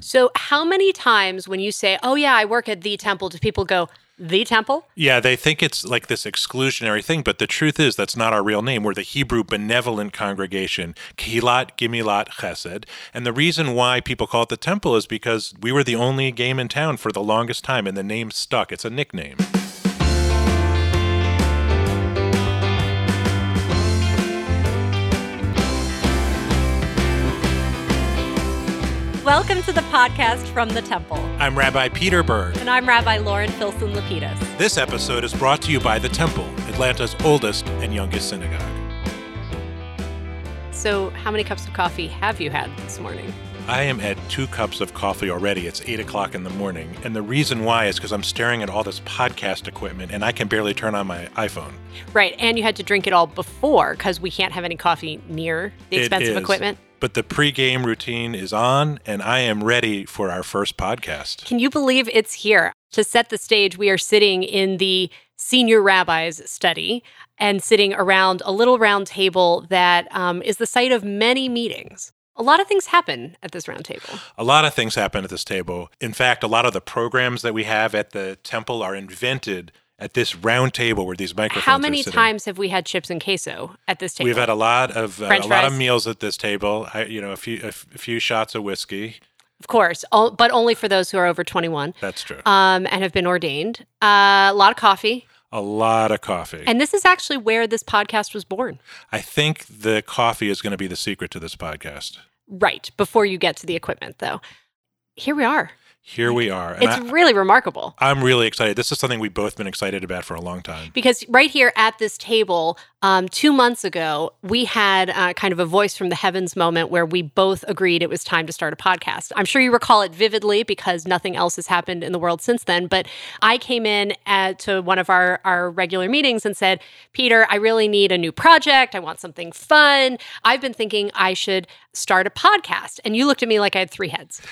So, how many times when you say, "Oh yeah, I work at the temple," do people go, "The temple"? Yeah, they think it's like this exclusionary thing, but the truth is that's not our real name. We're the Hebrew Benevolent Congregation, Kehilat Gimilat Chesed. And the reason why people call it the temple is because we were the only game in town for the longest time, and the name stuck. It's a nickname. Welcome to the podcast from the temple. I'm Rabbi Peter Berg. And I'm Rabbi Loren Filson Lapidus. This episode is brought to you by the Temple, Atlanta's oldest and youngest synagogue. So, how many cups of coffee have you had this morning? I am at two cups of coffee already. It's eight o'clock in the morning. And the reason why is because I'm staring at all this podcast equipment and I can barely turn on my iPhone. Right. And you had to drink it all before because we can't have any coffee near the expensive equipment. But the pregame routine is on, and I am ready for our first podcast. Can you believe it's here? To set the stage, we are sitting in the senior rabbi's study and sitting around a little round table that um, is the site of many meetings. A lot of things happen at this round table. A lot of things happen at this table. In fact, a lot of the programs that we have at the temple are invented at this round table where these microphones How many times have we had chips and queso at this table? We've had a lot of uh, a lot of meals at this table. I, you know, a few a, f- a few shots of whiskey. of course, o- but only for those who are over 21 That's true. um, and have been ordained. Uh, a lot of coffee. a lot of coffee. And this is actually where this podcast was born. I think the coffee is going to be the secret to this podcast. Right. Before you get to the equipment, though. Here we are. Here we are. And It's I, really remarkable. I'm really excited. This is something we've both been excited about for a long time. Because right here at this table, um, two months ago, we had uh, kind of a voice from the heavens moment where we both agreed it was time to start a podcast. I'm sure you recall it vividly because nothing else has happened in the world since then. But I came in at, to one of our, our regular meetings and said, Peter, I really need a new project. I want something fun. I've been thinking I should start a podcast. And you looked at me like I had three heads.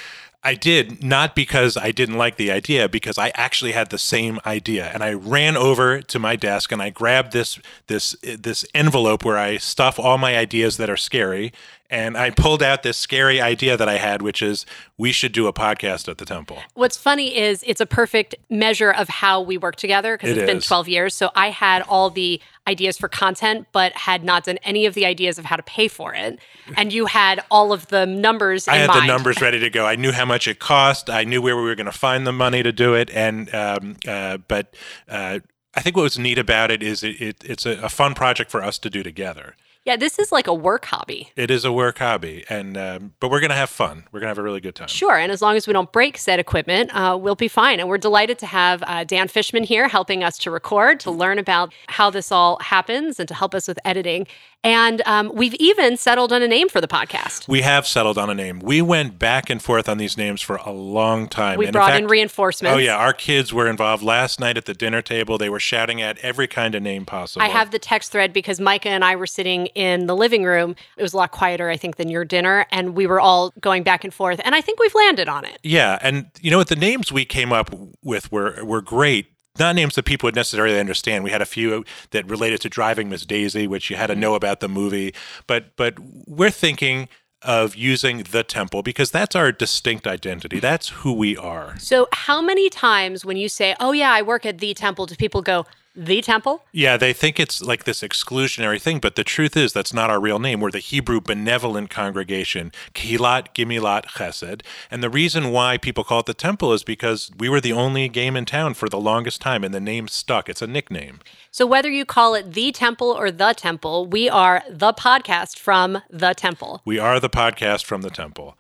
I did not because I didn't like the idea, because I actually had the same idea, and I ran over to my desk and I grabbed this this this envelope where I stuff all my ideas that are scary, and I pulled out this scary idea that I had, which is we should do a podcast at the temple. What's funny is it's a perfect measure of how we work together because It it's been 12 years. So I had all the ideas for content, but had not done any of the ideas of how to pay for it. And you had all of the numbers I in had mind. the numbers ready to go. I knew how much it cost. I knew where we were going to find the money to do it. And um, uh, but uh, I think what was neat about it is it, it, it's a, a fun project for us to do together. Yeah, this is like a work hobby. It is a work hobby, and um, but we're going to have fun. We're going to have a really good time. Sure. And as long as we don't break said equipment, uh, we'll be fine. And we're delighted to have uh, Dan Fishman here helping us to record, to learn about how this all happens, and to help us with editing. And um, we've even settled on a name for the podcast. We have settled on a name. We went back and forth on these names for a long time. We And brought fact- in reinforcements. Oh yeah, our kids were involved last night at the dinner table. They were shouting at every kind of name possible. I have the text thread because Micah and I were sitting in the living room. It was a lot quieter, I think, than your dinner. And we were all going back and forth. And I think we've landed on it. Yeah, and you know what? The names we came up with were were great. Not names that people would necessarily understand. We had a few that related to driving Miss Daisy, which you had to mm-hmm. know about the movie. But but we're thinking of using the temple because that's our distinct identity. That's who we are. So, how many times when you say, oh, yeah, I work at the temple, do people go, the temple? Yeah, they think it's like this exclusionary thing, but the truth is that's not our real name. We're the Hebrew Benevolent Congregation, Kehilat Gimilat Chesed. And the reason why people call it the temple is because we were the only game in town for the longest time, and the name stuck. It's a nickname. So, whether you call it the temple or the temple, we are the podcast from the temple. We are the podcast from the temple.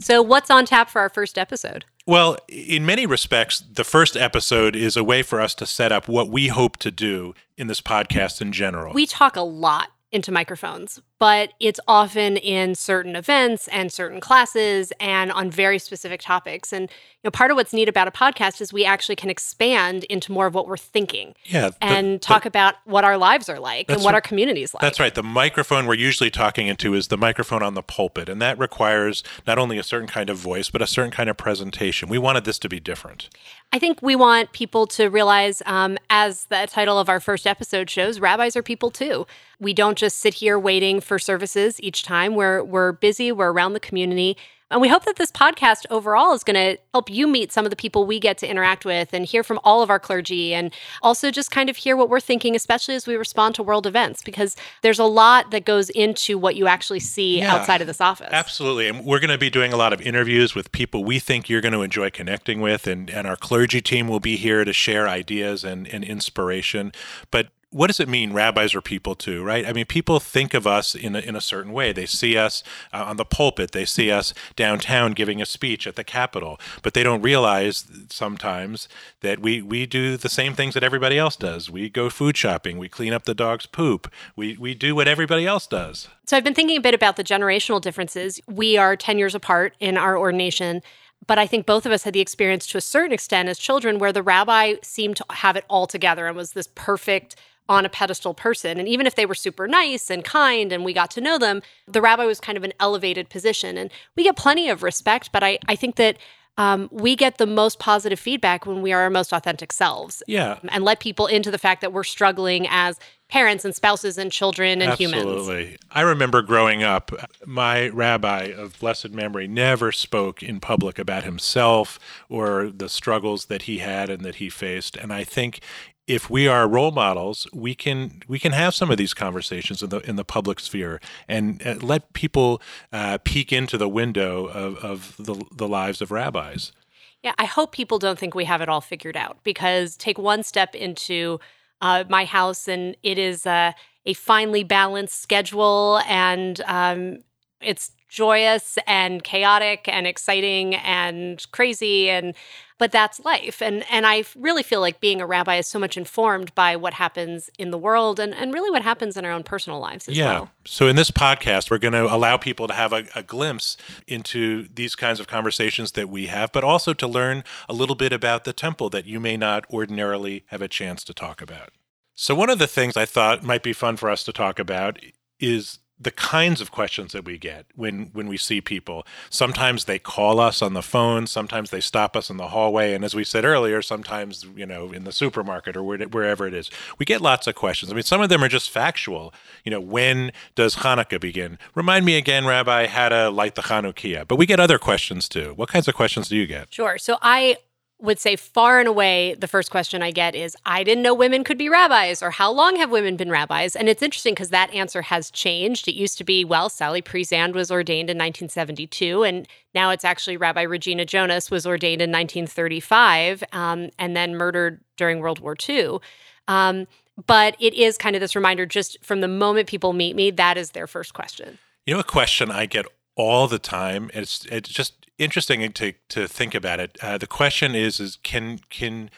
So, what's on tap for our first episode? Well, in many respects, the first episode is a way for us to set up what we hope to do in this podcast in general. We talk a lot into microphones, but it's often in certain events and certain classes and on very specific topics. And you know, part of what's neat about a podcast is we actually can expand into more of what we're thinking yeah, the- and talk about what our lives are like and what right. our community's like. That's right. The microphone we're usually talking into is the microphone on the pulpit, and that requires not only a certain kind of voice, but a certain kind of presentation. We wanted this to be different. I think we want people to realize, um, as the title of our first episode shows, rabbis are people too. We don't just sit here waiting for services each time. We're we're busy. We're around the community. And we hope that this podcast overall is going to help you meet some of the people we get to interact with and hear from all of our clergy and also just kind of hear what we're thinking, especially as we respond to world events, because there's a lot that goes into what you actually see Yeah. outside of this office. Absolutely. And we're going to be doing a lot of interviews with people we think you're going to enjoy connecting with. And, and our clergy team will be here to share ideas and, and inspiration. But what does it mean rabbis are people too right? I mean people think of us in a, in a certain way. They see us uh, on the pulpit. They see us downtown giving a speech at the capitol. But they don't realize sometimes that we we do the same things that everybody else does. We go food shopping. We clean up the dog's poop. We we do what everybody else does. So I've been thinking a bit about the generational differences. We are 10 years apart in our ordination, but I think both of us had the experience to a certain extent as children where the rabbi seemed to have it all together and was this perfect on a pedestal person. And even if they were super nice and kind and we got to know them, the rabbi was kind of an elevated position. And we get plenty of respect, but I, I think that um, we get the most positive feedback when we are our most authentic selves yeah and let people into the fact that we're struggling as parents and spouses and children and humans. Absolutely. I remember growing up, my rabbi of blessed memory never spoke in public about himself or the struggles that he had and that he faced. And I think if we are role models, we can we can have some of these conversations in the in the public sphere and uh, let people uh, peek into the window of, of the, the lives of rabbis. Yeah, I hope people don't think we have it all figured out because take one step into uh, my house and it is uh, a finely balanced schedule and um, it's joyous and chaotic and exciting and crazy and but that's life and and I really feel like being a rabbi is so much informed by what happens in the world and and really what happens in our own personal lives as yeah. well. So in this podcast, we're going to allow people to have a, a glimpse into these kinds of conversations that we have, but also to learn a little bit about the temple that you may not ordinarily have a chance to talk about. So one of the things I thought might be fun for us to talk about is the kinds of questions that we get when when we see people. Sometimes they call us on the phone sometimes they stop us in the hallway and as we said earlier sometimes you know in the supermarket or wherever it is we get lots of questions. I mean some of them are just factual. You know when does hanukkah begin? Remind me again rabbi how to light the hanukkah. But we get other questions too. What kinds of questions do you get? Sure. So I would say far and away the first question I get is I didn't know women could be rabbis or how long have women been rabbis? And it's interesting because that answer has changed. It used to be, well, Sally Priesand was ordained in 1972 and now it's actually Rabbi Regina Jonas was ordained in 1935 um, and then murdered during World War II. Um, but it is kind of this reminder just from the moment people meet me, that is their first question. You know, a question I get all the time. It's it's just interesting to to think about it. Uh, the question is is can can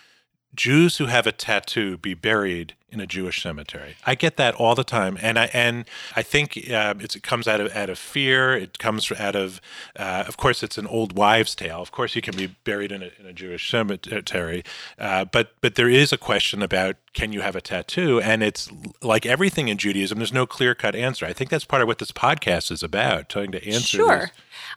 Jews who have a tattoo be buried in a Jewish cemetery? I get that all the time, and I and I think uh, it's, it comes out of out of fear. It comes out of, uh, of course, it's an old wives' tale. Of course, you can be buried in a, in a Jewish cemetery, uh, but but there is a question about can you have a tattoo, and it's like everything in Judaism. There's no clear cut answer. I think that's part of what this podcast is about, trying to answer. Sure. these-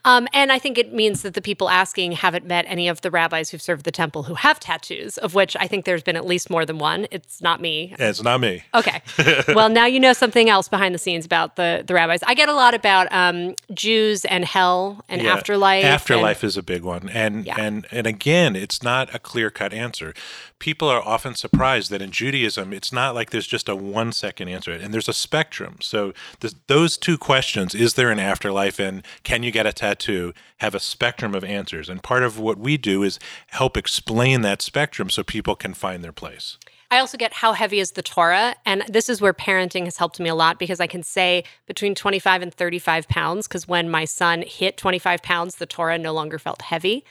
Um, and I think it means that the people asking haven't met any of the rabbis who've served the temple who have tattoos, of which I think there's been at least more than one. It's not me. It's not me. Okay. well, now you know something else behind the scenes about the, the rabbis. I get a lot about um, Jews and hell and Yeah. afterlife. and- Afterlife is a big one, and Yeah. and and again, it's not a clear cut answer. People are often surprised that in Judaism, it's not like there's just a one second answer, and there's a spectrum. So th- those two questions: Is there an afterlife, and can you get a tattoo? Have a spectrum of answers, and part of what we do is help explain that spectrum so people can find their place. I also get how heavy is the Torah. And this is where parenting has helped me a lot because I can say between 25 and 35 pounds, because when my son hit 25 pounds, the Torah no longer felt heavy.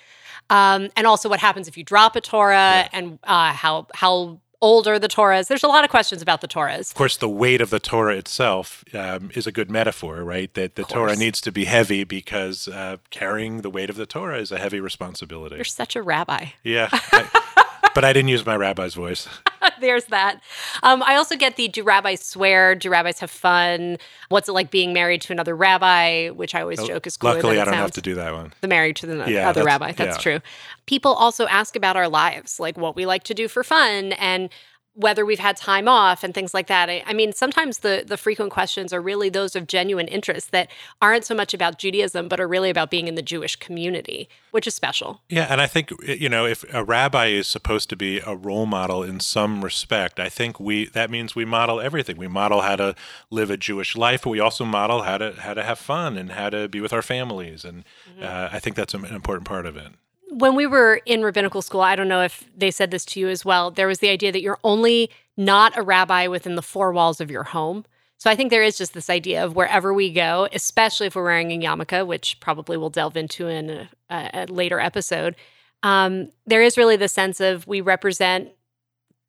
Um, and also what happens if you drop a Torah and uh, how, how old are the Torahs? There's a lot of questions about the Torahs. Of course, the weight of the Torah itself um, is a good metaphor, right? That the Torah needs to be heavy because uh, carrying the weight of the Torah is a heavy responsibility. You're such a rabbi. Yeah. I- but I didn't use my rabbi's voice. There's that. Um, I also get the do rabbis swear? Do rabbis have fun? What's it like being married to another rabbi? Which I always joke is cooler Luckily, I don't have to do that one. the married to the Yeah, other that's- rabbi. That's yeah. true. People also ask about our lives, like what we like to do for fun. And whether we've had time off and things like that. I, I, mean, sometimes the the frequent questions are really those of genuine interest that aren't so much about Judaism, but are really about being in the Jewish community, which is special. Yeah, and I think you know if a rabbi is supposed to be a role model in some respect, I think we that means we model everything. We model how to live a Jewish life, but we also model how to how to have fun and how to be with our families, and mm-hmm. uh, I think that's an important part of it when we were in rabbinical school, I don't know if they said this to you as well, there was the idea that you're only not a rabbi within the four walls of your home. So I think there is just this idea of wherever we go, especially if we're wearing a yarmulke, which probably we'll delve into in a, a later episode. Um, there is really the sense of we represent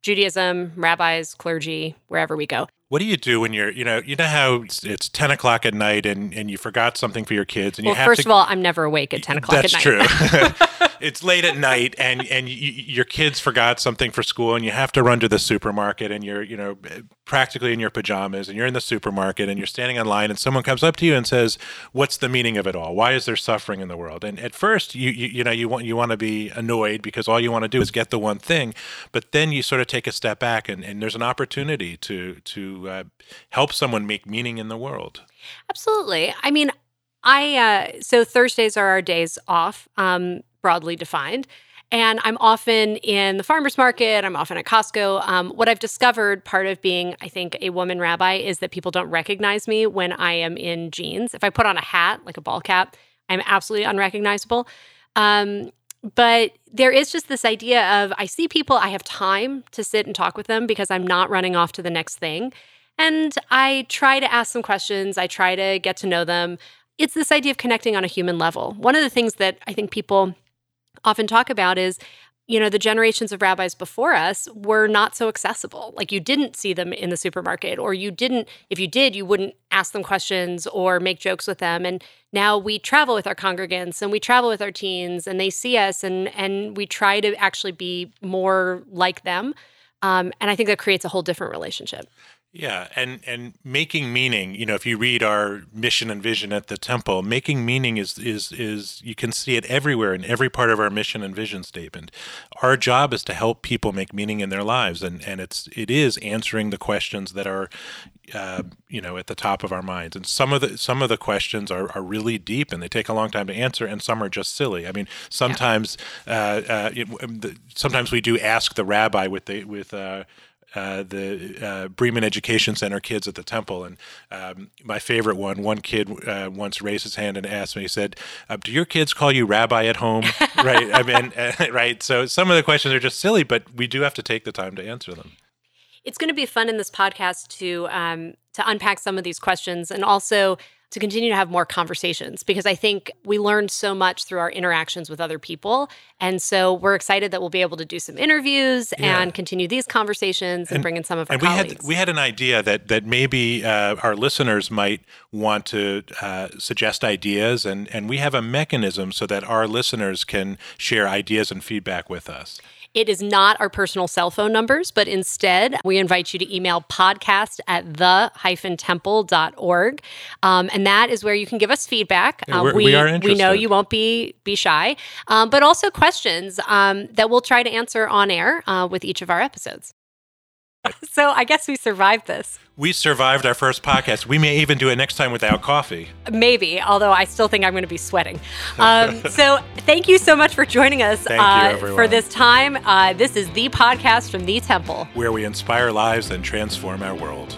Judaism, rabbis, clergy, wherever we go. What do you do when you're, you know, you know how it's, it's ten o'clock at night and, and you forgot something for your kids and well, you have first to, of all, I'm never awake at ten o'clock. That's true. it's late at night and and you, your kids forgot something for school and you have to run to the supermarket and you're you know practically in your pajamas and you're in the supermarket and you're standing in line and someone comes up to you and says what's the meaning of it all? Why is there suffering in the world? And at first you you, you know you want you want to be annoyed because all you want to do is get the one thing but then you sort of take a step back and, and there's an opportunity to to uh, help someone make meaning in the world. Absolutely. I mean I uh, so Thursdays are our days off. Um, broadly defined. And I'm often in the farmer's market, I'm often at Costco. Um, what I've discovered, part of being, I think, a woman rabbi, is that people don't recognize me when I am in jeans. If I put on a hat, like a ball cap, I'm absolutely unrecognizable. Um, but there is just this idea of I see people, I have time to sit and talk with them because I'm not running off to the next thing. And I try to ask some questions, I try to get to know them. It's this idea of connecting on a human level. One of the things that I think people often talk about is you know, the generations of rabbis before us were not so accessible. Like you didn't see them in the supermarket, or you didn't, if you did, you wouldn't ask them questions or make jokes with them. And now we travel with our congregants and we travel with our teens and they see us and and we try to actually be more like them. Um, and I think that creates a whole different relationship. Yeah, and and making meaning, you know, if you read our mission and vision at the temple, making meaning is is is you can see it everywhere in every part of our mission and vision statement. Our job is to help people make meaning in their lives, and and it's it is answering the questions that are, uh, you know, at the top of our minds. And some of the some of the questions are are really deep and they take a long time to answer, and some are just silly. I mean, sometimes uh, uh, it, sometimes we do ask the rabbi with the with. Uh, uh, the uh, Bremen Education Center kids at the temple. And um, my favorite one, one kid uh, once raised his hand and asked me, he said, uh, Do your kids call you rabbi at home? right. I mean, uh, right. So some of the questions are just silly, but we do have to take the time to answer them. It's going to be fun in this podcast to um, to unpack some of these questions and also to continue to have more conversations because I think we learned so much through our interactions with other people. And so we're excited that we'll be able to do some interviews yeah. and continue these conversations and, and, bring in some of our and we colleagues. Had, we had an idea that that maybe uh, our listeners might want to uh, suggest ideas and, and we have a mechanism so that our listeners can share ideas and feedback with us. It is not our personal cell phone numbers, but instead we invite you to email podcast at the hyphen temple.org. Um, and that is where you can give us feedback. Uh, we, we, are interested. We know you won't be, be shy, um, but also questions um, that we'll try to answer on air uh, with each of our episodes. so I guess we survived this. We survived our first podcast. We may even do it next time without coffee. Maybe, although I still think I'm going to be sweating. Um, so thank you so much for joining us uh, for this time. Uh, this is the podcast from the Temple, where we inspire lives and transform our world.